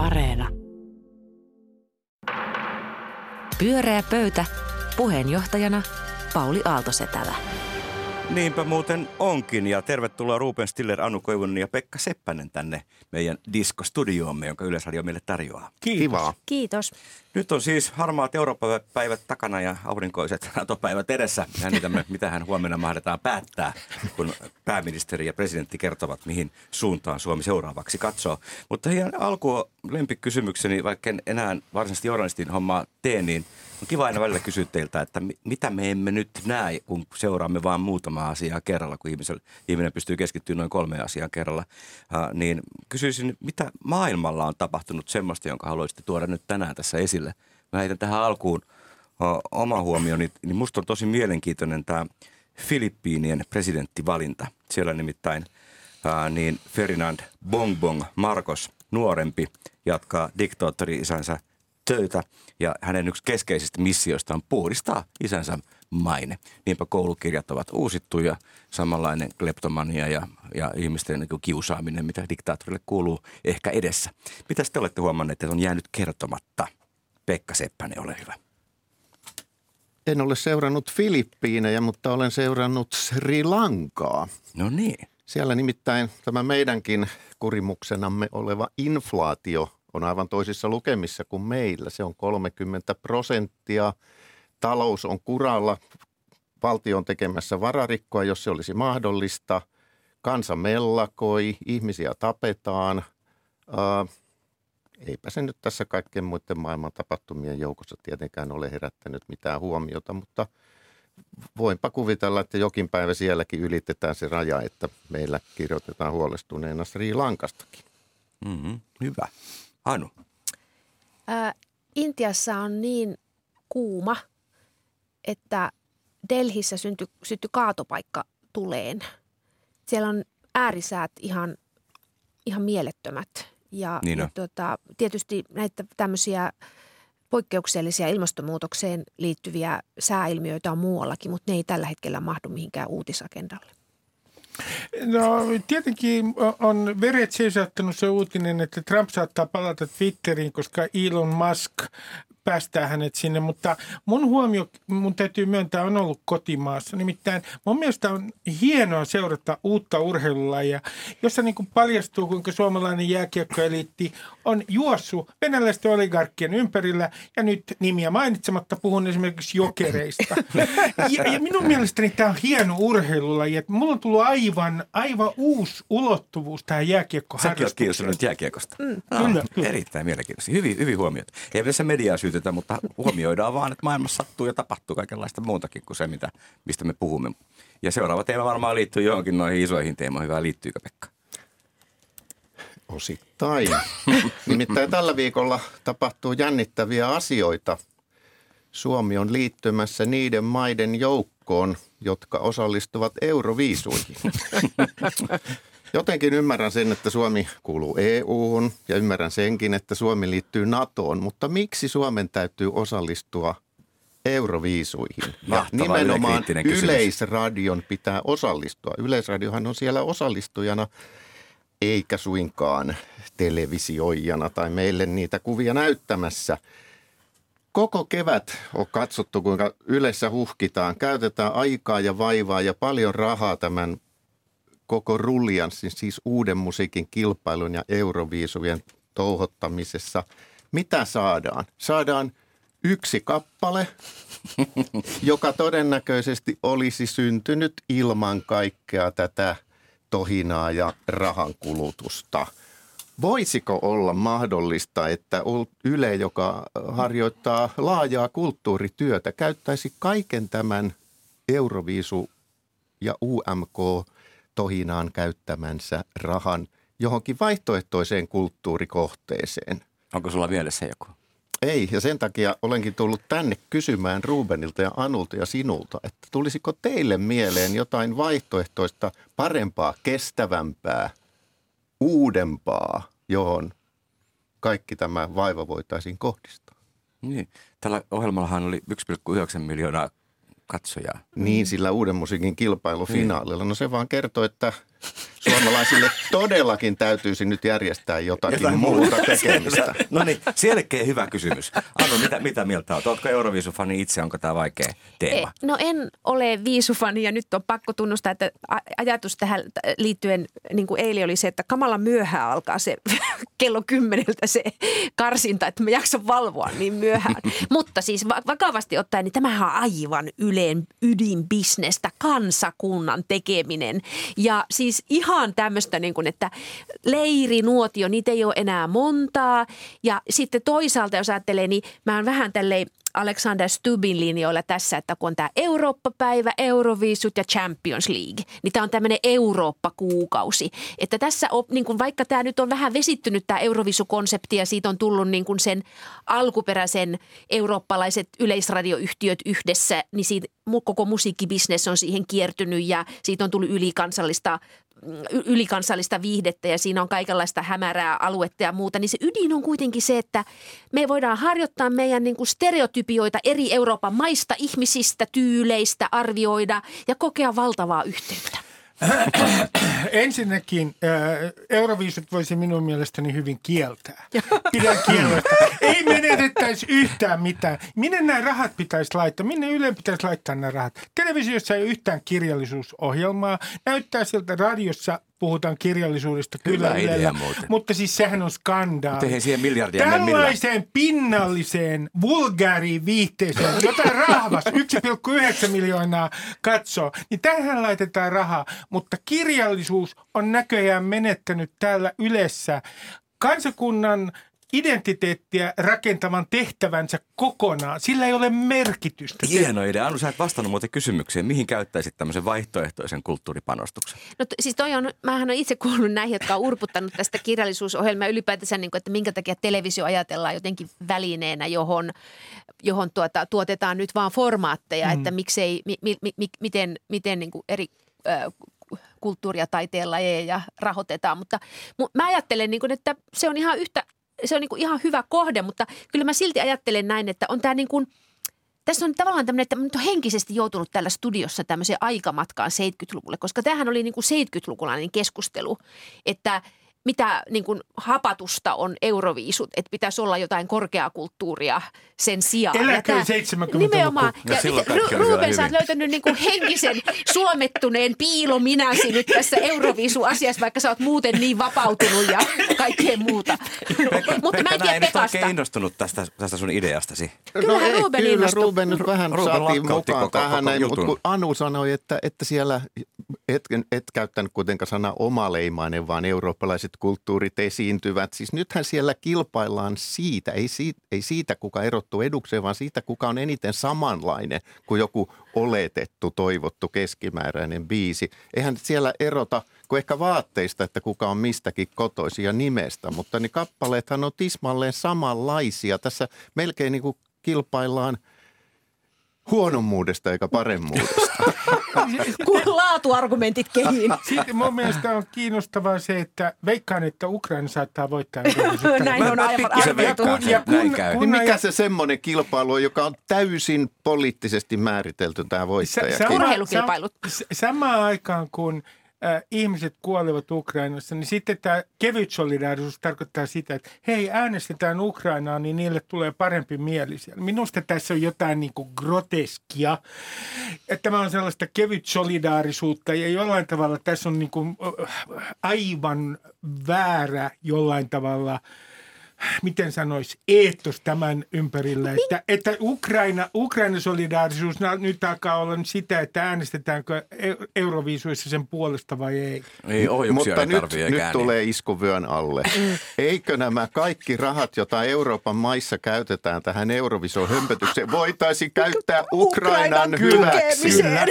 Areena. Pyöreä pöytä. Puheenjohtajana Pauli Aaltosetälä. Niinpä muuten onkin ja tervetuloa Ruben Stiller, Anu Koivunen ja Pekka Seppänen tänne meidän diskostudioomme, jonka Yleisradio meille tarjoaa. Kiitos. Kiitos. Nyt on siis harmaat Eurooppa-päivät takana ja aurinkoiset NATO-päivät edessä. Jännitämme, mitä hän huomenna mahdetaan päättää, kun pääministeri ja presidentti kertovat, mihin suuntaan Suomi seuraavaksi katsoo. Mutta ihan alkuun lempikysymykseni, vaikka en enää varsinaisesti journalistin hommaa tee, niin on kiva aina välillä kysyä teiltä, että mitä me emme nyt näe, kun seuraamme vain muutama asiaa kerralla, kun ihmisellä, ihminen pystyy keskittymään noin kolme asiaa kerralla. Uh, niin kysyisin, mitä maailmalla on tapahtunut semmoista, jonka haluaisitte tuoda nyt tänään tässä esille? Mä heitän tähän alkuun uh, oma huomioni, niin musta on tosi mielenkiintoinen tämä Filippiinien presidenttivalinta. Siellä nimittäin uh, niin Ferdinand Bongbong Marcos, nuorempi, jatkaa diktaattori-isänsä – töitä ja hänen yksi keskeisistä missioista on puhdistaa isänsä maine. Niinpä koulukirjat ovat uusittu ja samanlainen kleptomania ja, ja ihmisten niin kiusaaminen, mitä diktaattorille kuuluu ehkä edessä. Mitä te olette huomanneet, että on jäänyt kertomatta? Pekka Seppänen, ole hyvä. En ole seurannut Filippiinejä, mutta olen seurannut Sri Lankaa. No niin. Siellä nimittäin tämä meidänkin kurimuksenamme oleva inflaatio – on aivan toisissa lukemissa kuin meillä. Se on 30 prosenttia. Talous on kuralla. Valtio on tekemässä vararikkoa, jos se olisi mahdollista. Kansa mellakoi, ihmisiä tapetaan. Ää, eipä se nyt tässä kaikkien muiden maailman tapahtumien joukossa tietenkään ole herättänyt mitään huomiota, mutta voinpa kuvitella, että jokin päivä sielläkin ylitetään se raja, että meillä kirjoitetaan huolestuneena Sri Lankastakin. Mm-hmm. Hyvä. Anu? Ää, Intiassa on niin kuuma, että Delhissä syntyi, syntyi kaatopaikka tuleen. Siellä on äärisäät ihan, ihan mielettömät. Ja, niin ja tuota, tietysti näitä tämmöisiä poikkeuksellisia ilmastonmuutokseen liittyviä sääilmiöitä on muuallakin, mutta ne ei tällä hetkellä mahdu mihinkään uutisagendalle. No tietenkin on veret seisattanut se uutinen, että Trump saattaa palata Twitteriin, koska Elon Musk päästää hänet sinne, mutta mun huomio, mun täytyy myöntää, on ollut kotimaassa. Nimittäin mun mielestä on hienoa seurata uutta urheilulajia, jossa niin kuin paljastuu, kuinka suomalainen jääkiekkoeliitti on juossut venäläisten oligarkkien ympärillä ja nyt nimiä mainitsematta puhun esimerkiksi jokereista. Ja, ja minun mielestäni tämä on hieno urheilulaji, että mulla on tullut aivan, aivan uusi ulottuvuus tähän jääkiekkoharrastukseen. Säkin olet kiinnostunut jääkiekosta. Mm. No, kyllä, kyllä. Erittäin mielenkiintoista. Hyvin, hyvin huomioita. Ei tässä mediaa syytetä, mutta huomioidaan vaan, että maailmassa sattuu ja tapahtuu kaikenlaista muutakin kuin se, mitä, mistä me puhumme. Ja seuraava teema varmaan liittyy johonkin noihin isoihin teemoihin. Hyvä, liittyykö Pekka? Osittain. Nimittäin tällä viikolla tapahtuu jännittäviä asioita. Suomi on liittymässä niiden maiden joukkoon, jotka osallistuvat euroviisuihin. Jotenkin ymmärrän sen, että Suomi kuuluu EU-hun ja ymmärrän senkin, että Suomi liittyy NATOon, mutta miksi Suomen täytyy osallistua euroviisuihin? Ja nimenomaan Yleisradion pitää osallistua. Yleisradiohan on siellä osallistujana eikä suinkaan televisioijana tai meille niitä kuvia näyttämässä. Koko kevät on katsottu, kuinka yleensä huhkitaan. Käytetään aikaa ja vaivaa ja paljon rahaa tämän koko rullianssin, siis uuden musiikin kilpailun ja euroviisujen touhottamisessa. Mitä saadaan? Saadaan yksi kappale, joka todennäköisesti olisi syntynyt ilman kaikkea tätä tohinaa ja rahan kulutusta. Voisiko olla mahdollista, että Yle, joka harjoittaa laajaa kulttuurityötä, käyttäisi kaiken tämän Euroviisu ja UMK tohinaan käyttämänsä rahan johonkin vaihtoehtoiseen kulttuurikohteeseen. Onko sulla mielessä joku? Ei, ja sen takia olenkin tullut tänne kysymään Rubenilta ja Anulta ja sinulta, että tulisiko teille mieleen jotain vaihtoehtoista, parempaa, kestävämpää, uudempaa, johon kaikki tämä vaiva voitaisiin kohdistaa? Niin. Tällä ohjelmallahan oli 1,9 miljoonaa katsojaa. Niin, sillä uuden musiikin kilpailufinaalilla. No se vaan kertoo, että suomalaisille todellakin täytyisi nyt järjestää jotakin, jotakin muuta tekemistä. no niin, selkeä hyvä kysymys. Anu, mitä, mitä mieltä olet? Oletko Euroviisufani itse, onko tämä vaikea teema? E, no en ole viisufani ja nyt on pakko tunnustaa, että ajatus tähän liittyen, niin kuin eilen oli se, että kamala myöhään alkaa se kello kymmeneltä se karsinta, että mä jaksan valvoa niin myöhään. Mutta siis vakavasti ottaen, niin tämähän on aivan yleen ydinbisnestä, kansakunnan tekeminen. Ja siis ihan tämmöistä, niin kuin, että leirinuotio, niitä ei ole enää montaa. Ja sitten toisaalta, jos ajattelee, niin mä oon vähän tälleen Alexander Stubin linjoilla tässä, että kun on tämä Eurooppa-päivä, Euroviisut ja Champions League, niin tämä on tämmöinen Eurooppa-kuukausi. Että tässä, on, niin kun vaikka tämä nyt on vähän vesittynyt tämä Euroviisukonsepti ja siitä on tullut niin kun sen alkuperäisen eurooppalaiset yleisradioyhtiöt yhdessä, niin siitä koko musiikkibisnes on siihen kiertynyt ja siitä on tullut ylikansallista ylikansallista viihdettä ja siinä on kaikenlaista hämärää aluetta ja muuta, niin se ydin on kuitenkin se, että me voidaan harjoittaa meidän niin kuin stereotypioita eri Euroopan maista, ihmisistä, tyyleistä, arvioida ja kokea valtavaa yhteyttä. Ensinnäkin äh, Euroviisut voisi minun mielestäni hyvin kieltää. Pidän kieltä. Ei menetettäisi yhtään mitään. Minne nämä rahat pitäisi laittaa? Minne Yle pitäisi laittaa nämä rahat? Televisiossa ei ole yhtään kirjallisuusohjelmaa. Näyttää siltä radiossa puhutaan kirjallisuudesta kyllä Hyvä idea muuten. Mutta siis sehän on skandaali. Mutta siihen miljardia Tällaiseen pinnalliseen vulgaariin viihteeseen, jota rahvas 1,9 miljoonaa katsoo, niin tähän laitetaan rahaa. Mutta kirjallisuus on näköjään menettänyt täällä Ylessä kansakunnan – identiteettiä rakentavan tehtävänsä kokonaan. Sillä ei ole merkitystä. Hieno idea. Anu, sä et vastannut muuten kysymykseen. Mihin käyttäisit tämmöisen vaihtoehtoisen kulttuuripanostuksen? No siis toi on, mähän on itse kuullut näihin, jotka on urputtanut tästä kirjallisuusohjelmaa ylipäätänsä, niin kuin, että minkä takia televisio ajatellaan jotenkin välineenä, johon, johon tuota, tuotetaan nyt vaan formaatteja, mm. että miksei, mi, mi, mi, miten, miten niin kuin eri äh, kulttuuri- ja taiteen lajeja rahoitetaan. Mutta mä ajattelen, niin kuin, että se on ihan yhtä se on niin kuin ihan hyvä kohde, mutta kyllä mä silti ajattelen näin, että on tämä niin kuin, tässä on tavallaan tämmöinen, että nyt on henkisesti joutunut tällä studiossa tämmöiseen aikamatkaan 70-luvulle, koska tämähän oli niin kuin 70-lukulainen keskustelu, että – mitä niin kuin hapatusta on euroviisut, että pitäisi olla jotain korkeakulttuuria sen sijaan. Eläköön 70 Nimenomaan. Ja, ja Ru- Ruben, sä oot löytänyt niin kuin henkisen suomettuneen piilominäsi nyt tässä euroviisu-asiassa, vaikka sä oot muuten niin vapautunut ja kaikkea muuta. Pekka, Mutta mä en tiedä Pekasta. Mä innostunut tästä, tästä sun ideastasi. no ei, Ruben kyllä, Ruben nyt vähän Ruben saatiin mukaan koko, tähän, koko, mutta kun Anu sanoi, että, että siellä et, et käyttänyt kuitenkaan sana omaleimainen, vaan eurooppalaiset erilaiset kulttuurit esiintyvät. Siis nythän siellä kilpaillaan siitä, ei siitä, ei siitä kuka erottuu edukseen, vaan siitä kuka on eniten samanlainen kuin joku oletettu, toivottu keskimääräinen biisi. Eihän siellä erota kuin ehkä vaatteista, että kuka on mistäkin kotoisia ja nimestä, mutta niin kappaleethan on tismalleen samanlaisia. Tässä melkein niin kuin kilpaillaan – huonommuudesta eikä paremmuudesta. Kun laatuargumentit kehiin. Sitten mun mielestä on kiinnostavaa se, että veikkaan, että Ukraina saattaa voittaa. Näin on aivan ja kun, näin käy. Niin mikä se semmoinen kilpailu on, joka on täysin poliittisesti määritelty tämä voittaja? Urheilukilpailut. Samaan aikaan, kun – äh, ihmiset kuolevat Ukrainassa, niin sitten tämä kevyt solidaarisuus tarkoittaa sitä, että hei äänestetään Ukrainaa, niin niille tulee parempi mieli siellä. Minusta tässä on jotain niin kuin groteskia. Että tämä on sellaista kevyt solidaarisuutta ja jollain tavalla tässä on niin kuin aivan väärä jollain tavalla – miten sanoisi, eetos tämän ympärillä, että, että Ukraina, Ukraina solidaarisuus nyt alkaa olla sitä, että äänestetäänkö Euroviisuissa sen puolesta vai ei. Ei Mutta ei nyt, nyt tulee iskuvyön alle. Mm. Eikö nämä kaikki rahat, joita Euroopan maissa käytetään tähän Eurovision hömpötykseen, voitaisiin käyttää Ukrainan, Ukrainan hyväksi? Kyllä.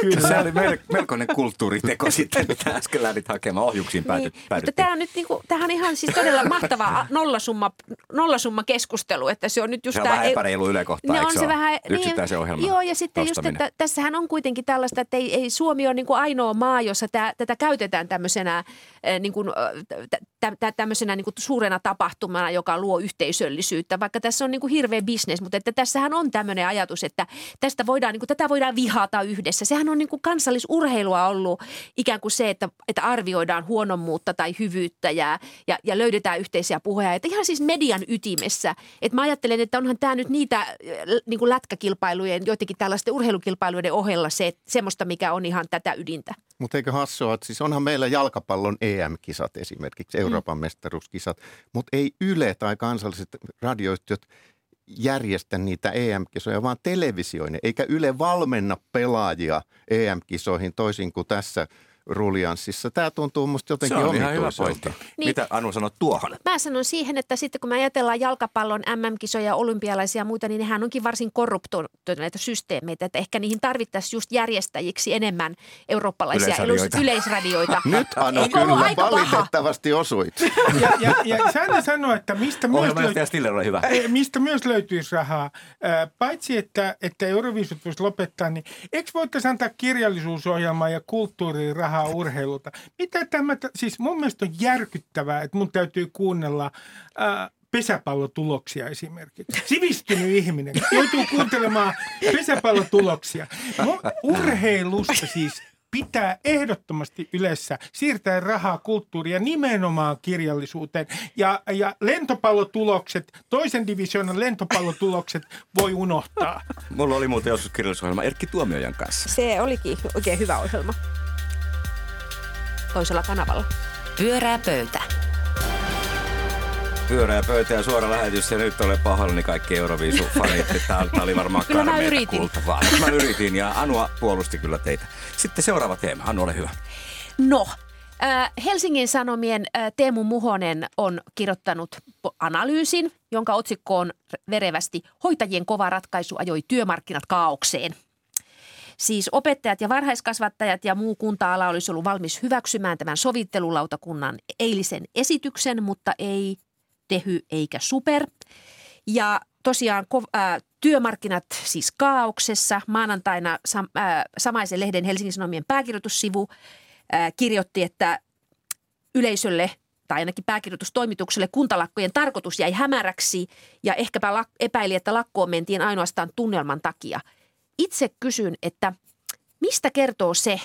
Kyllä. Se oli melkoinen kulttuuriteko sitten, mitä äsken lähdit hakemaan ohjuksiin päädyt. Niin, mutta tämä on nyt niinku, tämähän on ihan siis todella mahtavaa nolla nollasumma, nollasumma keskustelu, että se on nyt just se on tämä... vähän epäreilu Yle kohtaa, on se, vähän, Yksittäisen niin, ohjelman Joo, ja sitten just, että tässähän on kuitenkin tällaista, että ei, ei Suomi ole niin kuin ainoa maa, jossa tää, tätä käytetään tämmöisenä, niin kuin, tä, tämmöisenä niin kuin suurena tapahtumana, joka luo yhteisöllisyyttä, vaikka tässä on niin kuin hirveä bisnes, mutta että tässähän on tämmöinen ajatus, että tästä voidaan, niin kuin, tätä voidaan vihata yhdessä. Sehän on niin kuin kansallisurheilua ollut ikään kuin se, että, että arvioidaan huonommuutta tai hyvyyttä ja, ja, ja löydetään yhteisiä puheja. Että ihan siis median ytimessä. Että mä ajattelen, että onhan tämä nyt niitä niin kuin lätkäkilpailujen, joidenkin tällaisten urheilukilpailujen ohella se, semmoista, mikä on ihan tätä ydintä. Mutta eikö hassua, että siis onhan meillä jalkapallon EM-kisat esimerkiksi, Euroopan mm. mestaruuskisat, mutta ei Yle tai kansalliset radioyhtiöt järjestä niitä EM-kisoja, vaan televisioinen, eikä Yle valmenna pelaajia EM-kisoihin toisin kuin tässä – ruljanssissa. Tämä tuntuu musta jotenkin Se on ihan hyvä pointti. Niin, Mitä Anu sanoi tuohon? Mä sanon siihen, että sitten kun me ajatellaan jalkapallon MM-kisoja, olympialaisia ja muita, niin nehän onkin varsin korruptoituneita systeemeitä. Että ehkä niihin tarvittaisiin just järjestäjiksi enemmän eurooppalaisia yleisradioita. yleisradioita. Nyt Anu kyllä valitettavasti paha. osuit. Ja, ja, ja Säännö sanoi, että mistä myös, löytyy, hyvä. mistä myös löytyisi rahaa. Paitsi, että, että Euroviisut voisi lopettaa, niin eikö voitaisiin antaa kirjallisuusohjelmaa ja kulttuurirahaa rahaa urheilulta. Mitä tämä, siis mun mielestä on järkyttävää, että mun täytyy kuunnella ää, pesäpallotuloksia esimerkiksi. Sivistynyt ihminen joutuu kuuntelemaan pesäpallotuloksia. Urheilusta siis pitää ehdottomasti yleensä siirtää rahaa kulttuuria nimenomaan kirjallisuuteen. Ja, ja lentopallotulokset, toisen divisioonan lentopallotulokset voi unohtaa. Mulla oli muuten joskus kirjallisuusohjelma Erkki Tuomiojan kanssa. Se olikin oikein hyvä ohjelma toisella kanavalla. Pyörää pöytä. Pyörää pöytä ja suora lähetys ja nyt olen pahoillani kaikki Euroviisu-fanit. Tämä oli varmaan kyllä mä yritin. Kultavaa. Mä yritin ja Anua puolusti kyllä teitä. Sitten seuraava teema. Anu, ole hyvä. No, Helsingin Sanomien Teemu Muhonen on kirjoittanut analyysin, jonka otsikko on verevästi Hoitajien kova ratkaisu ajoi työmarkkinat kaaukseen. Siis opettajat ja varhaiskasvattajat ja muu kunta-ala olisi ollut valmis hyväksymään tämän sovittelulautakunnan eilisen esityksen, mutta ei tehy eikä super. Ja tosiaan äh, työmarkkinat siis kaauksessa. Maanantaina sam, äh, samaisen lehden Helsingin Sanomien pääkirjoitussivu äh, kirjoitti, että yleisölle tai ainakin pääkirjoitustoimitukselle kuntalakkojen tarkoitus jäi hämäräksi ja ehkäpä lak- epäili, että lakkoon mentiin ainoastaan tunnelman takia – itse kysyn, että mistä kertoo se,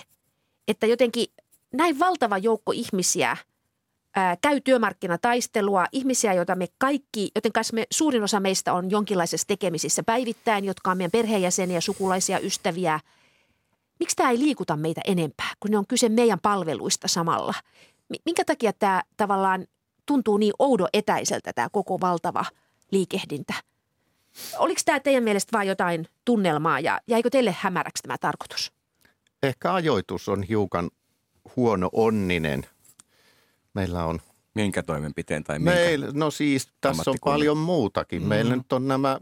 että jotenkin näin valtava joukko ihmisiä ää, käy työmarkkinataistelua, ihmisiä, joita me kaikki, joten kanssa me, suurin osa meistä on jonkinlaisessa tekemisissä päivittäin, jotka on meidän perheenjäseniä, sukulaisia, ystäviä. Miksi tämä ei liikuta meitä enempää, kun ne on kyse meidän palveluista samalla? Minkä takia tämä tavallaan tuntuu niin oudo etäiseltä tämä koko valtava liikehdintä? Oliko tämä teidän mielestä vain jotain tunnelmaa ja jäikö teille hämäräksi tämä tarkoitus? Ehkä ajoitus on hiukan huono onninen. Meillä on... Minkä toimenpiteen tai minkä? Meillä, no siis tässä on paljon muutakin. Mm. Meillä nyt on nämä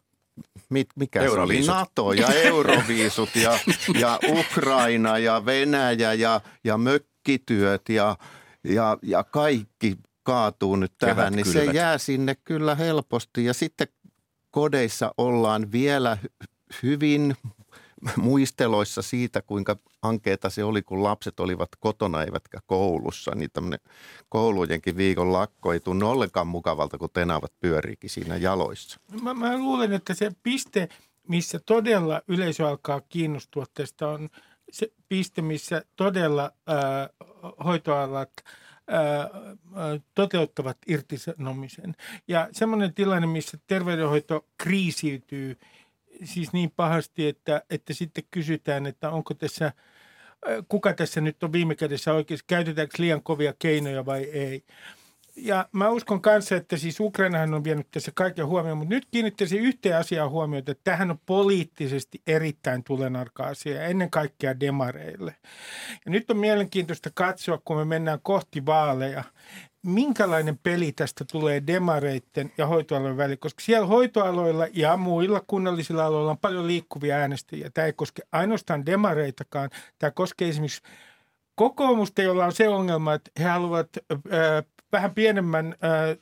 mikä se oli, NATO ja euroviisut ja, ja Ukraina ja Venäjä ja, ja mökkityöt ja, ja, ja kaikki kaatuu nyt tähän, niin se jää sinne kyllä helposti. Ja sitten kodeissa ollaan vielä hyvin muisteloissa siitä, kuinka ankeeta se oli, kun lapset olivat kotona eivätkä koulussa. Niin tämmöinen koulujenkin viikon lakko ei tunnu ollenkaan mukavalta, kun tenavat pyöriikin siinä jaloissa. Mä, mä luulen, että se piste, missä todella yleisö alkaa kiinnostua tästä, on se piste, missä todella äh, hoitoalat – toteuttavat irtisanomisen. Ja semmoinen tilanne, missä terveydenhoito kriisiytyy siis niin pahasti, että, että sitten kysytään, että onko tässä, kuka tässä nyt on viime kädessä oikeasti, käytetäänkö liian kovia keinoja vai ei ja mä uskon kanssa, että siis Ukrainahan on vienyt tässä kaiken huomioon, mutta nyt kiinnittäisin yhteen asiaan huomiota, että tähän on poliittisesti erittäin tulenarka asia, ennen kaikkea demareille. Ja nyt on mielenkiintoista katsoa, kun me mennään kohti vaaleja, minkälainen peli tästä tulee demareitten ja hoitoalojen välillä, koska siellä hoitoaloilla ja muilla kunnallisilla aloilla on paljon liikkuvia äänestäjiä. Tämä ei koske ainoastaan demareitakaan, tämä koskee esimerkiksi kokoomusta, jolla on se ongelma, että he haluavat vähän pienemmän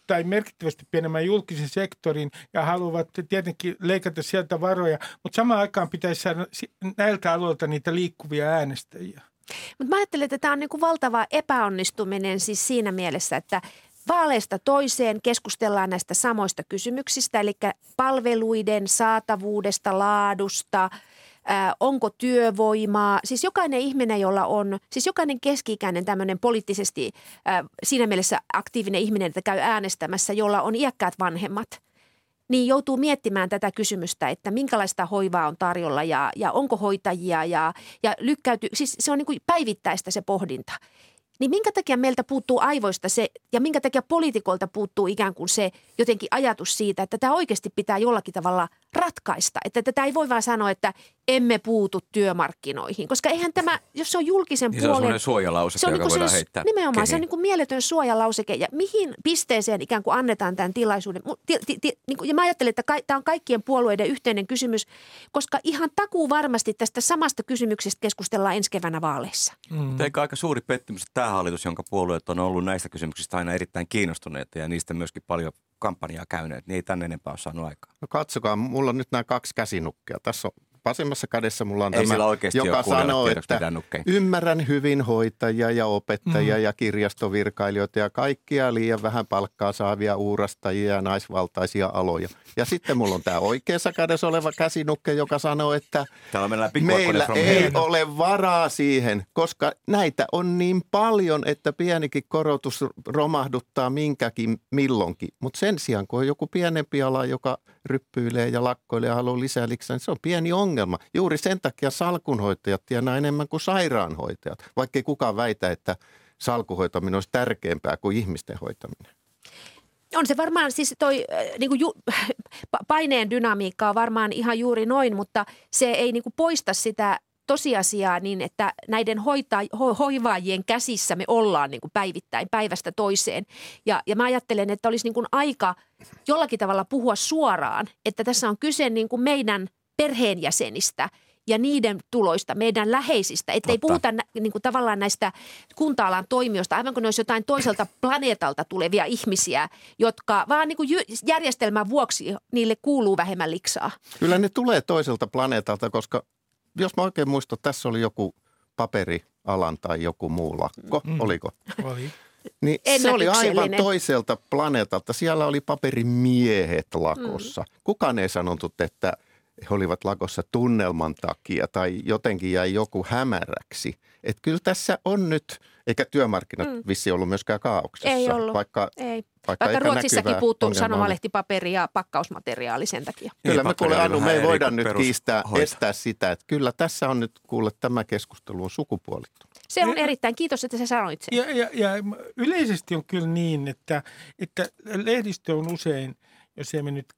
tai merkittävästi pienemmän julkisen sektorin ja haluavat tietenkin leikata sieltä varoja, mutta samaan aikaan pitäisi saada näiltä aloilta niitä liikkuvia äänestäjiä. Mutta mä ajattelen, että tämä on niinku valtava epäonnistuminen siis siinä mielessä, että vaaleista toiseen keskustellaan näistä samoista kysymyksistä, eli palveluiden saatavuudesta, laadusta, ää, onko työvoimaa. Siis jokainen ihminen, jolla on, siis jokainen keski-ikäinen tämmöinen poliittisesti ää, siinä mielessä aktiivinen ihminen, että käy äänestämässä, jolla on iäkkäät vanhemmat – niin joutuu miettimään tätä kysymystä, että minkälaista hoivaa on tarjolla ja, ja onko hoitajia ja, ja lykkäytyy, siis se on niin kuin päivittäistä se pohdinta. Niin minkä takia meiltä puuttuu aivoista se ja minkä takia poliitikolta puuttuu ikään kuin se jotenkin ajatus siitä, että tämä oikeasti pitää jollakin tavalla ratkaista. Että tätä ei voi vaan sanoa, että emme puutu työmarkkinoihin, koska eihän tämä, jos se on julkisen niin puolen... Se on suojalauseke, se on joka niin voidaan heittää Nimenomaan, kehiin. se on niin kuin mieletön suojalauseke ja mihin pisteeseen ikään kuin annetaan tämän tilaisuuden. Ti, ti, ti, niin kuin, ja mä ajattelen, että ka, tämä on kaikkien puolueiden yhteinen kysymys, koska ihan takuu varmasti tästä samasta kysymyksestä keskustellaan ensi keväänä vaaleissa. Mm. Eikä aika suuri pettymys, että tämä hallitus, jonka puolueet on ollut näistä kysymyksistä aina erittäin kiinnostuneita ja niistä myöskin paljon kampanjaa käyneet, niin ei tänne enempää ole saanut aikaa. No katsokaa, mulla on nyt nämä kaksi käsinukkia. Tässä on vasemmassa kädessä mulla on Ei tämä, joka sanoo, että ymmärrän hyvin hoitajia ja opettajia mm. ja kirjastovirkailijoita ja kaikkia liian vähän palkkaa saavia uurastajia ja naisvaltaisia aloja. Ja sitten mulla on tämä oikeassa kädessä oleva käsinukke, joka sanoo, että meillä ei ole varaa siihen, koska näitä on niin paljon, että pienikin korotus romahduttaa minkäkin milloinkin. Mutta sen sijaan, kun on joku pienempi ala, joka ryppyilee ja lakkoilee ja haluaa lisää liksaa, niin se on pieni ongelma. Juuri sen takia salkunhoitajat tienaa enemmän kuin sairaanhoitajat, vaikkei kukaan väitä, että salkuhoitaminen olisi tärkeämpää kuin ihmisten hoitaminen. On se varmaan siis toi niin kuin ju, paineen dynamiikka on varmaan ihan juuri noin, mutta se ei niin kuin poista sitä tosiasiaa niin, että näiden hoita, ho, hoivaajien käsissä me ollaan niin kuin päivittäin, päivästä toiseen. Ja, ja mä ajattelen, että olisi niin kuin aika jollakin tavalla puhua suoraan, että tässä on kyse niin kuin meidän perheenjäsenistä – ja niiden tuloista, meidän läheisistä. Että ei puhuta niin kuin tavallaan näistä kunta-alan toimijoista, aivan kuin ne olisi jotain toiselta planeetalta tulevia ihmisiä, jotka vaan niin kuin järjestelmän vuoksi niille kuuluu vähemmän liksaa. Kyllä ne tulee toiselta planeetalta, koska jos mä oikein muistan, tässä oli joku paperialan tai joku muu lakko, mm. oliko? Oli. Niin se oli aivan toiselta planeetalta. Siellä oli paperimiehet lakossa. Mm. Kukaan ei sanonut, että – he olivat lakossa tunnelman takia tai jotenkin jäi joku hämäräksi. Että kyllä tässä on nyt, eikä työmarkkinat mm. vissi ollut myöskään kaauksessa. Ei ollut, vaikka, ei. Vaikka, vaikka Ruotsissakin puuttuu sanomalehti-paperi ja pakkausmateriaali sen takia. Kyllä me kuule Anu, me ei voida nyt kiistää, hoita. estää sitä, että kyllä tässä on nyt kuule tämä keskustelu on sukupuolittunut. Se on erittäin, kiitos että sä sanoit sen. Ja, ja, ja yleisesti on kyllä niin, että, että lehdistö on usein – jos emme nyt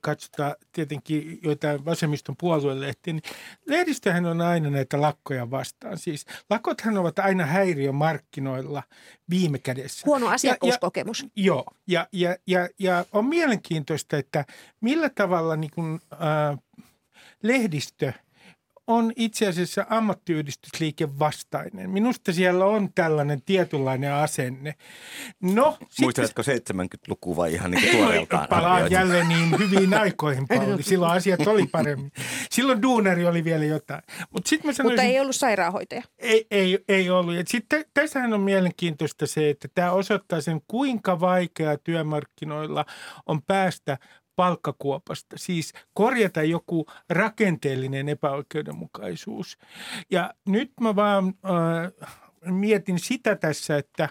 katsota tietenkin joitain vasemmiston puoluelehtiä, niin lehdistöhän on aina näitä lakkoja vastaan. Siis lakothan ovat aina häiriö markkinoilla viime kädessä. Huono asiakkuuskokemus. Ja, ja, joo, ja, ja, ja, ja on mielenkiintoista, että millä tavalla niin kuin, äh, lehdistö – on itse asiassa ammattiyhdistysliike vastainen. Minusta siellä on tällainen tietynlainen asenne. No, Muistatko 70-lukua vai ihan niin tuoreeltaan? Palaan jälleen niin hyviin aikoihin, Pauli. Silloin asiat oli paremmin. Silloin duunari oli vielä jotain. Mut sit mä sanoisin, Mutta ei ollut sairaanhoitaja. Ei, ei, ei ollut. Sitten tässähän on mielenkiintoista se, että tämä osoittaa sen, kuinka vaikeaa työmarkkinoilla on päästä palkkakuopasta, siis korjata joku rakenteellinen epäoikeudenmukaisuus. Ja nyt mä vaan äh, mietin sitä tässä, että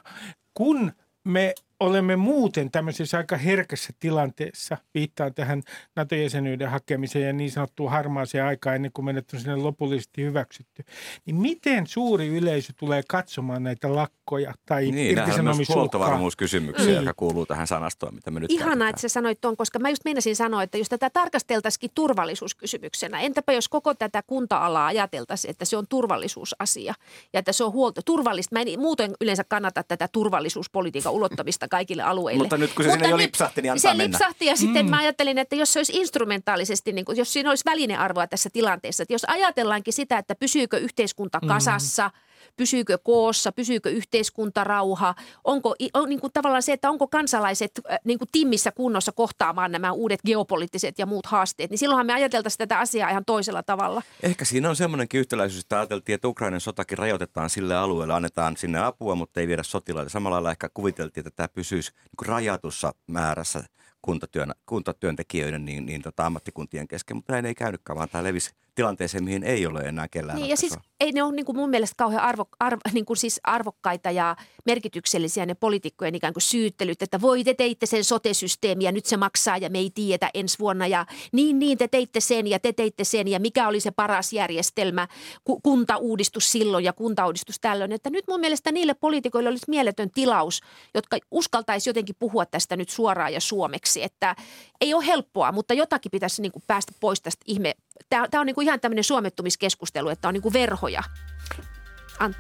kun me olemme muuten tämmöisessä aika herkässä tilanteessa, viittaan tähän NATO-jäsenyyden hakemiseen ja niin sanottuun harmaaseen aikaan ennen kuin meidät on sinne lopullisesti hyväksytty, niin miten suuri yleisö tulee katsomaan näitä lakkoja tai niin, irtisanomisuhkaa? Niin, huoltovarmuuskysymyksiä, niin. joka kuuluu tähän sanastoon, mitä me nyt Ihanaa, että sä sanoit tuon, koska mä just meinasin sanoa, että jos tätä tarkasteltaisikin turvallisuuskysymyksenä, entäpä jos koko tätä kunta-alaa ajateltaisiin, että se on turvallisuusasia ja että se on huolto turvallista. Mä en muuten yleensä kannata tätä turvallisuuspolitiikan ulottamista kaikille alueille. Mutta nyt kun se Mutta sinne jo lipsahti, niin antaa Se mennä. lipsahti ja sitten mm. mä ajattelin, että jos se olisi instrumentaalisesti, niin kuin, jos siinä olisi välinearvoa tässä tilanteessa, että jos ajatellaankin sitä, että pysyykö yhteiskunta mm. kasassa – pysyykö koossa, pysyykö yhteiskuntarauha, onko on niin kuin tavallaan se, että onko kansalaiset äh, niin kuin timmissä kunnossa kohtaamaan nämä uudet geopoliittiset ja muut haasteet, niin silloinhan me ajateltaisiin tätä asiaa ihan toisella tavalla. Ehkä siinä on semmoinenkin yhtäläisyys, että ajateltiin, että Ukrainan sotakin rajoitetaan sille alueelle, annetaan sinne apua, mutta ei viedä sotilaita. Samalla lailla ehkä kuviteltiin, että tämä pysyisi niin rajatussa määrässä kuntatyön, kuntatyöntekijöiden niin, niin tota, ammattikuntien kesken, mutta näin ei käynytkään, vaan tämä levisi tilanteeseen, mihin ei ole enää kellään niin, ja siis ei ne ole niin kuin mun mielestä kauhean arvo, arvo, niin kuin siis arvokkaita ja merkityksellisiä ne poliitikkojen ikään kuin syyttelyt, että voi te teitte sen sotesysteemi ja nyt se maksaa ja me ei tiedetä ensi vuonna ja niin, niin te teitte sen ja te teitte sen ja mikä oli se paras järjestelmä, ku, kuntauudistus silloin ja kuntauudistus tällöin. Että nyt mun mielestä niille poliitikoille olisi mieletön tilaus, jotka uskaltaisi jotenkin puhua tästä nyt suoraan ja suomeksi, että ei ole helppoa, mutta jotakin pitäisi niin kuin päästä pois tästä ihme. Tämä, tämä on niin kuin ihan tämmöinen suomettumiskeskustelu, että on niin kuin verhoja. An-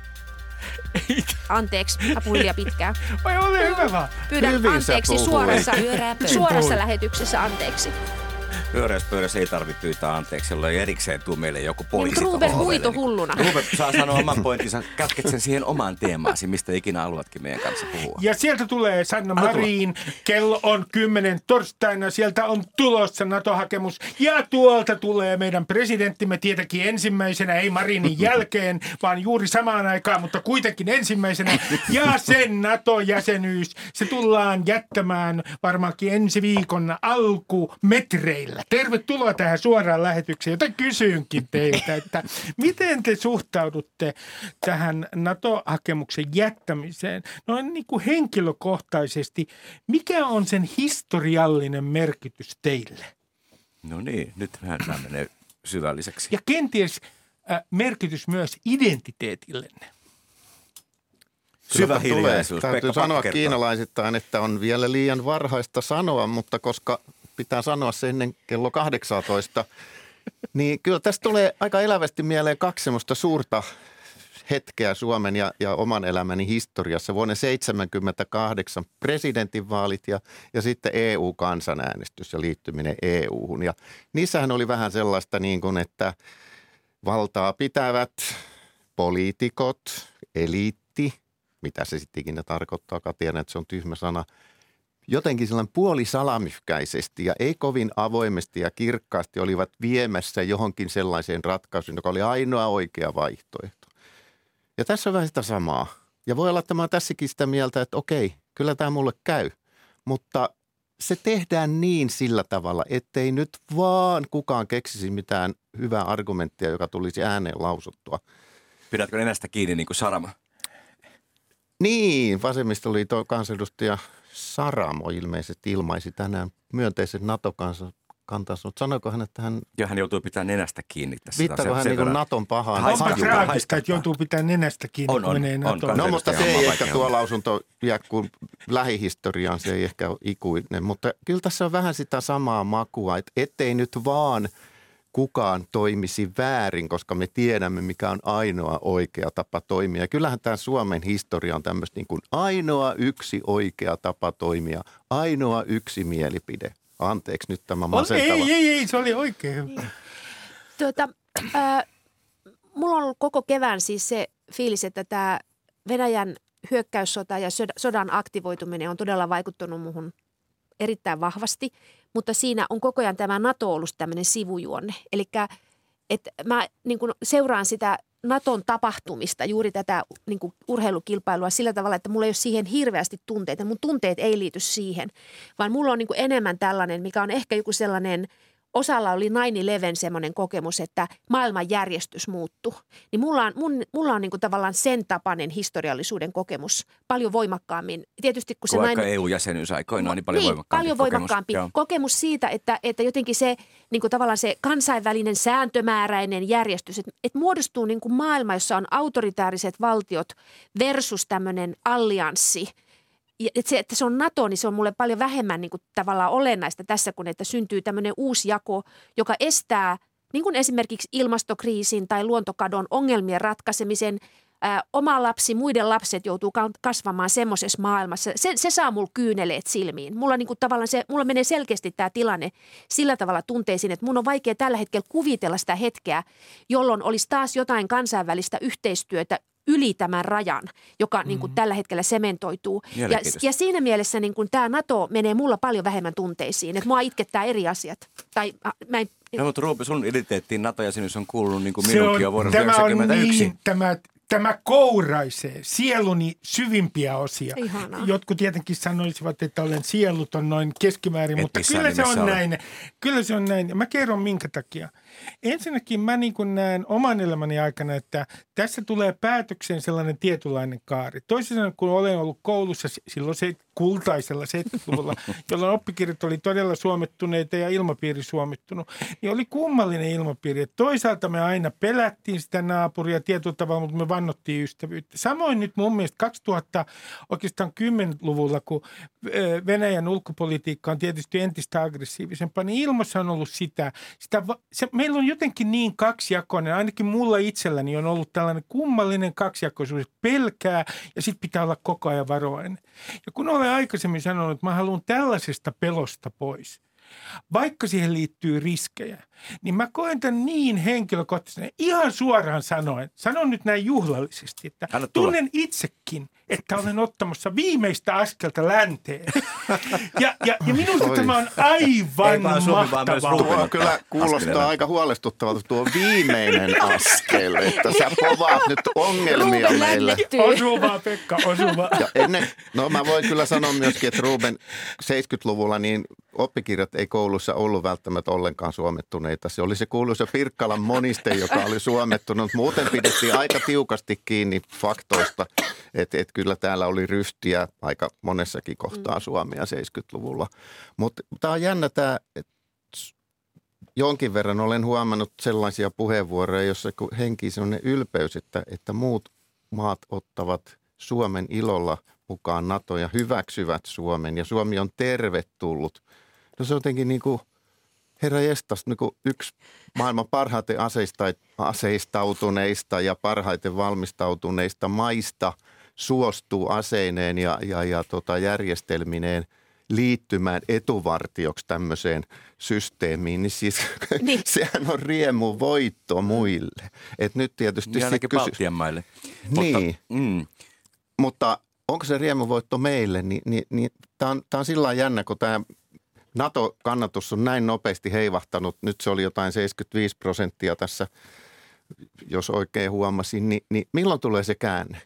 Anteeksi, mä puhuin liian pitkään. Oi, ole hyvä vaan. Pyydän Hyvin anteeksi suorassa, suorassa lähetyksessä anteeksi. Pyöreässä pöydässä ei tarvitse pyytää anteeksi, jolloin erikseen tuu meille joku poliisi. Niin, Ruben huito hulluna. Ruben saa sanoa oman pointtinsa, kätket sen siihen omaan teemaasi, mistä ikinä haluatkin meidän kanssa puhua. Ja sieltä tulee Sanna Marin, kello on kymmenen torstaina, sieltä on tulossa NATO-hakemus. Ja tuolta tulee meidän presidenttimme tietenkin ensimmäisenä, ei Marinin jälkeen, vaan juuri samaan aikaan, mutta kuitenkin ensimmäisenä. Ja sen NATO-jäsenyys, se tullaan jättämään varmaankin ensi viikon alkumetreillä. Tervetuloa tähän suoraan lähetykseen, jota kysynkin teiltä, että miten te suhtaudutte tähän NATO-hakemuksen jättämiseen noin niin kuin henkilökohtaisesti. Mikä on sen historiallinen merkitys teille? No niin, nyt tämä menee syvälliseksi. Ja kenties äh, merkitys myös identiteetillenne. Syvä hiljaisuus. Täytyy Pekka sanoa kertaa. kiinalaisittain, että on vielä liian varhaista sanoa, mutta koska pitää sanoa se ennen kello 18. Niin kyllä tästä tulee aika elävästi mieleen kaksi semmoista suurta hetkeä Suomen ja, ja oman elämäni historiassa. Vuonna 1978 presidentinvaalit ja, ja sitten EU-kansanäänestys ja liittyminen EU-hun. Ja niissähän oli vähän sellaista niin kuin, että valtaa pitävät poliitikot, eliitti, mitä se sitten ikinä tarkoittaa, tiedän, että se on tyhmä sana – jotenkin sellainen puolisalamyhkäisesti ja ei kovin avoimesti ja kirkkaasti olivat viemässä johonkin sellaiseen ratkaisuun, joka oli ainoa oikea vaihtoehto. Ja tässä on vähän sitä samaa. Ja voi olla, että mä tässäkin sitä mieltä, että okei, kyllä tämä mulle käy. Mutta se tehdään niin sillä tavalla, ettei nyt vaan kukaan keksisi mitään hyvää argumenttia, joka tulisi ääneen lausuttua. Pidätkö nenästä kiinni niin kuin Sarama? Niin, vasemmistoliiton kansanedustaja Saramo ilmeisesti ilmaisi tänään myönteiset NATO-kansa kantansa, mutta sanoiko hän, että hän... Joo, hän joutuu pitämään nenästä kiinni tässä. Viittaako hän niin Naton pahaan? Onpa traagista, että joutuu pitämään nenästä kiinni, on, on, kun menee NATOon. No, mutta se ei ehkä tuo lausunto jää kuin lähihistoriaan, se ei ehkä ole ikuinen. Mutta kyllä tässä on vähän sitä samaa makua, että ettei nyt vaan – kukaan toimisi väärin, koska me tiedämme, mikä on ainoa oikea tapa toimia. kyllähän tämä Suomen historia on tämmöistä niin kuin ainoa yksi oikea tapa toimia, ainoa yksi mielipide. Anteeksi nyt tämä masentava. Ei, ei, ei, se oli oikein Tuota, äh, mulla on ollut koko kevään siis se fiilis, että tämä Venäjän hyökkäyssota ja sodan aktivoituminen on todella vaikuttanut muuhun erittäin vahvasti – mutta siinä on koko ajan tämä NATO ollut tämmöinen sivujuonne. Eli että mä niin kuin seuraan sitä Naton tapahtumista, juuri tätä niin kuin urheilukilpailua sillä tavalla, että mulla ei ole siihen hirveästi tunteita. Mun tunteet ei liity siihen, vaan mulla on niin kuin enemmän tällainen, mikä on ehkä joku sellainen – osalla oli 9-11 semmoinen kokemus, että maailmanjärjestys muuttui. Niin mulla on, mun, mulla on niin kuin tavallaan sen tapainen historiallisuuden kokemus paljon voimakkaammin. Tietysti kun se Vaikka nainen, EU-jäsenyys aikoinaan, niin paljon niin, voimakkaampi paljon voimakkaampi kokemus, kokemus siitä, että, että jotenkin se niin kuin tavallaan se kansainvälinen sääntömääräinen järjestys, että, että muodostuu niin kuin maailma, jossa on autoritääriset valtiot versus tämmöinen allianssi – että se, että se on NATO, niin se on mulle paljon vähemmän niin kuin tavallaan olennaista tässä, kun että syntyy tämmöinen uusi jako, joka estää niin kuin esimerkiksi ilmastokriisin tai luontokadon ongelmien ratkaisemisen. Ää, oma lapsi, muiden lapset joutuu kasvamaan semmoisessa maailmassa. Se, se saa mulla kyyneleet silmiin. Mulla, niin kuin tavallaan se, mulla menee selkeästi tämä tilanne sillä tavalla tunteisiin, että mun on vaikea tällä hetkellä kuvitella sitä hetkeä, jolloin olisi taas jotain kansainvälistä yhteistyötä, yli tämän rajan, joka mm-hmm. niin kuin tällä hetkellä sementoituu. Ja, ja siinä mielessä niin kuin tämä NATO menee mulla paljon vähemmän tunteisiin, että mua itkettää eri asiat. Tai mä en No, mutta Ruupi, sun identiteettiin NATO-jäsenyys on kuulunut niin kuin minunkin jo vuonna tämä on niin, tämä, tämä kouraisee sieluni syvimpiä osia. Ihanaa. Jotkut tietenkin sanoisivat, että olen sieluton noin keskimäärin, Et mutta kyllä se on ole. näin. Kyllä se on näin. Mä kerron minkä takia. Ensinnäkin mä niin kuin näen oman elämäni aikana, että tässä tulee päätökseen sellainen tietynlainen kaari. Toisin sanoen, kun olen ollut koulussa silloin se kultaisella 70-luvulla, jolloin oppikirjat oli todella suomettuneita ja ilmapiiri suomettunut, niin oli kummallinen ilmapiiri. Että toisaalta me aina pelättiin sitä naapuria tietyllä tavalla, mutta me vannottiin ystävyyttä. Samoin nyt mun mielestä 2000 oikeastaan 10-luvulla, kun Venäjän ulkopolitiikka on tietysti entistä aggressiivisempaa, niin ilmassa on ollut sitä, sitä se, meillä on jotenkin niin kaksijakoinen, ainakin mulla itselläni on ollut tällainen kummallinen kaksijakoisuus, pelkää ja sitten pitää olla koko ajan varovainen. Ja kun olen aikaisemmin sanonut, että mä haluan tällaisesta pelosta pois, vaikka siihen liittyy riskejä, niin mä koen tämän niin henkilökohtaisesti, ihan suoraan sanoen, sanon nyt näin juhlallisesti, että tunnen itsekin, että olen ottamassa viimeistä askelta länteen. Ja, ja, ja minusta Oi. tämä on aivan mahtavaa. Tuo kyllä kuulostaa Askelina. aika huolestuttavalta tuo viimeinen askel, että sä povaat nyt ongelmia Ruben meille. Osuu vaan Pekka, osuu vaan. Ja ennen, no mä voin kyllä sanoa myöskin, että Ruben 70-luvulla niin oppikirjat ei koulussa ollut välttämättä ollenkaan suomettuneita. Se oli se kuuluisa Pirkkalan moniste, joka oli suomettunut. Muuten pidettiin aika tiukasti kiinni faktoista, että et kyllä täällä oli ryhtiä aika monessakin kohtaa mm. Suomea 70-luvulla. Mutta tämä on jännä tämä, että jonkin verran olen huomannut sellaisia puheenvuoroja, jossa henkii sellainen ylpeys, että, että muut maat ottavat Suomen ilolla mukaan NATO ja hyväksyvät Suomen ja Suomi on tervetullut – No se on jotenkin niin kuin, herra jestas, niin kuin yksi maailman parhaiten aseista, aseistautuneista ja parhaiten valmistautuneista maista suostuu aseineen ja, ja, ja tota järjestelmineen liittymään etuvartioksi tämmöiseen systeemiin, niin siis niin. sehän on riemu voitto muille. Et nyt tietysti... Ja ainakin kysy... Baltian maille. Niin, mutta, mm. mutta onko se riemuvoitto meille, niin, niin, niin tämä on, on sillä jännä, kun tämä NATO-kannatus on näin nopeasti heivahtanut. Nyt se oli jotain 75 prosenttia tässä, jos oikein huomasin. Niin, niin milloin tulee se käänne?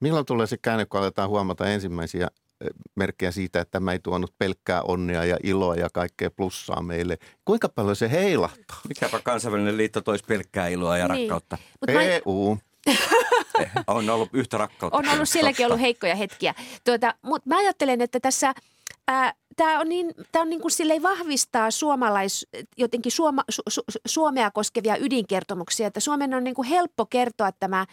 Milloin tulee se käänne, kun aletaan huomata ensimmäisiä eh, merkkejä siitä, että tämä ei tuonut pelkkää onnea ja iloa ja kaikkea plussaa meille. Kuinka paljon se heilahtaa? Mikäpä kansainvälinen liitto toisi pelkkää iloa ja niin. rakkautta? EU. on ollut yhtä rakkautta. On ollut sielläkin ollut heikkoja hetkiä. Tuota, mutta mä ajattelen, että tässä – tämä on niin, tää on niin kuin silleen vahvistaa suomalais, jotenkin Suoma, su, su, Suomea koskevia ydinkertomuksia, että Suomen on niin kuin helppo kertoa tämä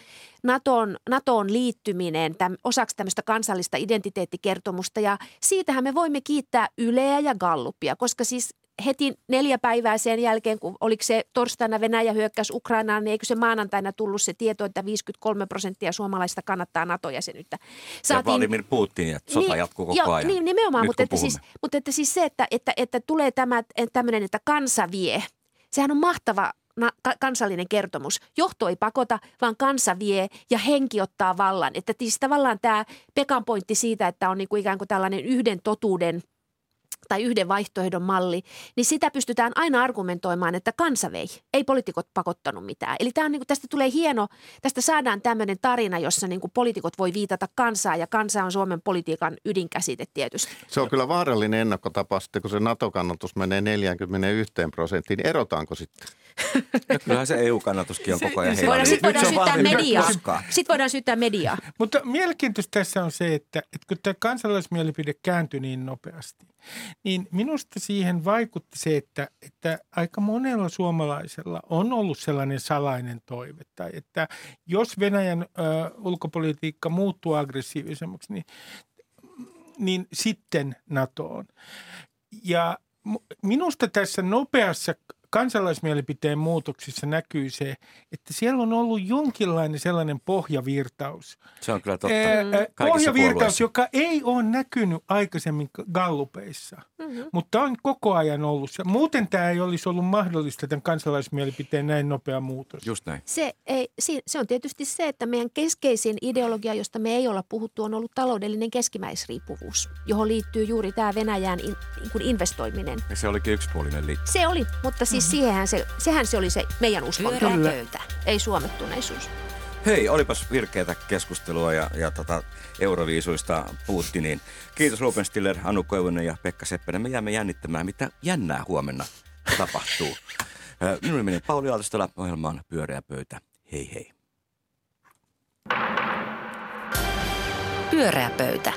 NATOon, NATOon liittyminen täm, osaksi tämmöistä kansallista identiteettikertomusta ja siitähän me voimme kiittää Yleä ja Gallupia, koska siis heti neljä päivää sen jälkeen, kun oliko se torstaina Venäjä hyökkäys Ukrainaan, niin eikö se maanantaina tullut se tieto, että 53 prosenttia suomalaista kannattaa NATO-jäsenyyttä. Saatiin, ja Vladimir Putin, että sota niin, jatkuu koko jo, ajan. Niin, nimenomaan, Nyt, mutta, että siis, mutta että siis se, että, että, että tulee tämä tämmöinen, että kansa vie, sehän on mahtava na, ka, kansallinen kertomus. Johto ei pakota, vaan kansa vie ja henki ottaa vallan. Että siis tavallaan tämä Pekan pointti siitä, että on niin kuin ikään kuin tällainen yhden totuuden – tai yhden vaihtoehdon malli, niin sitä pystytään aina argumentoimaan, että kansa vei. Ei poliitikot pakottanut mitään. Eli tämä on, niin kuin, tästä tulee hieno, tästä saadaan tämmöinen tarina, jossa niin kuin poliitikot voi viitata kansaa ja kansa on Suomen politiikan ydinkäsite tietysti. Se on kyllä vaarallinen ennakkotapa sitten, kun se NATO-kannatus menee 41 prosenttiin. Erotaanko sitten? Kyllähän se EU-kannatuskin on koko ajan heillä. Sitten voidaan, syyttää mediaa. Sitten voidaan syyttää mediaa. Mutta mielenkiintoista tässä on se, että, että kun tämä kansalaismielipide kääntyi niin nopeasti, niin minusta siihen vaikutti se, että, että aika monella suomalaisella on ollut sellainen salainen toive, tai että jos Venäjän ö, ulkopolitiikka muuttuu aggressiivisemmaksi, niin, niin sitten NATOon. Ja minusta tässä nopeassa kansalaismielipiteen muutoksissa näkyy se, että siellä on ollut jonkinlainen sellainen pohjavirtaus. Se on kyllä totta. Mm. pohjavirtaus, joka ei ole näkynyt aikaisemmin gallupeissa, mm-hmm. mutta on koko ajan ollut se. Muuten tämä ei olisi ollut mahdollista tämän kansalaismielipiteen näin nopea muutos. Just näin. Se, ei, se on tietysti se, että meidän keskeisin ideologia, josta me ei olla puhuttu, on ollut taloudellinen keskimäisriippuvuus, johon liittyy juuri tämä Venäjän in, niin kuin investoiminen. Ja se olikin yksipuolinen liitto. Se oli, mutta siis mm-hmm. siihenhän se, sehän se oli se meidän uskonto. Ei suomettuneisuus. Hei, olipas virkeätä keskustelua ja, ja tota, euroviisuista Putiniin. Kiitos Ruben Stiller, Anu Koivunen ja Pekka Seppänen. Me jäämme jännittämään, mitä jännää huomenna tapahtuu. Minun nimeni Pauli Aaltostola, ohjelmaan Pyöreä pöytä. Hei hei. Pyöreä pöytä.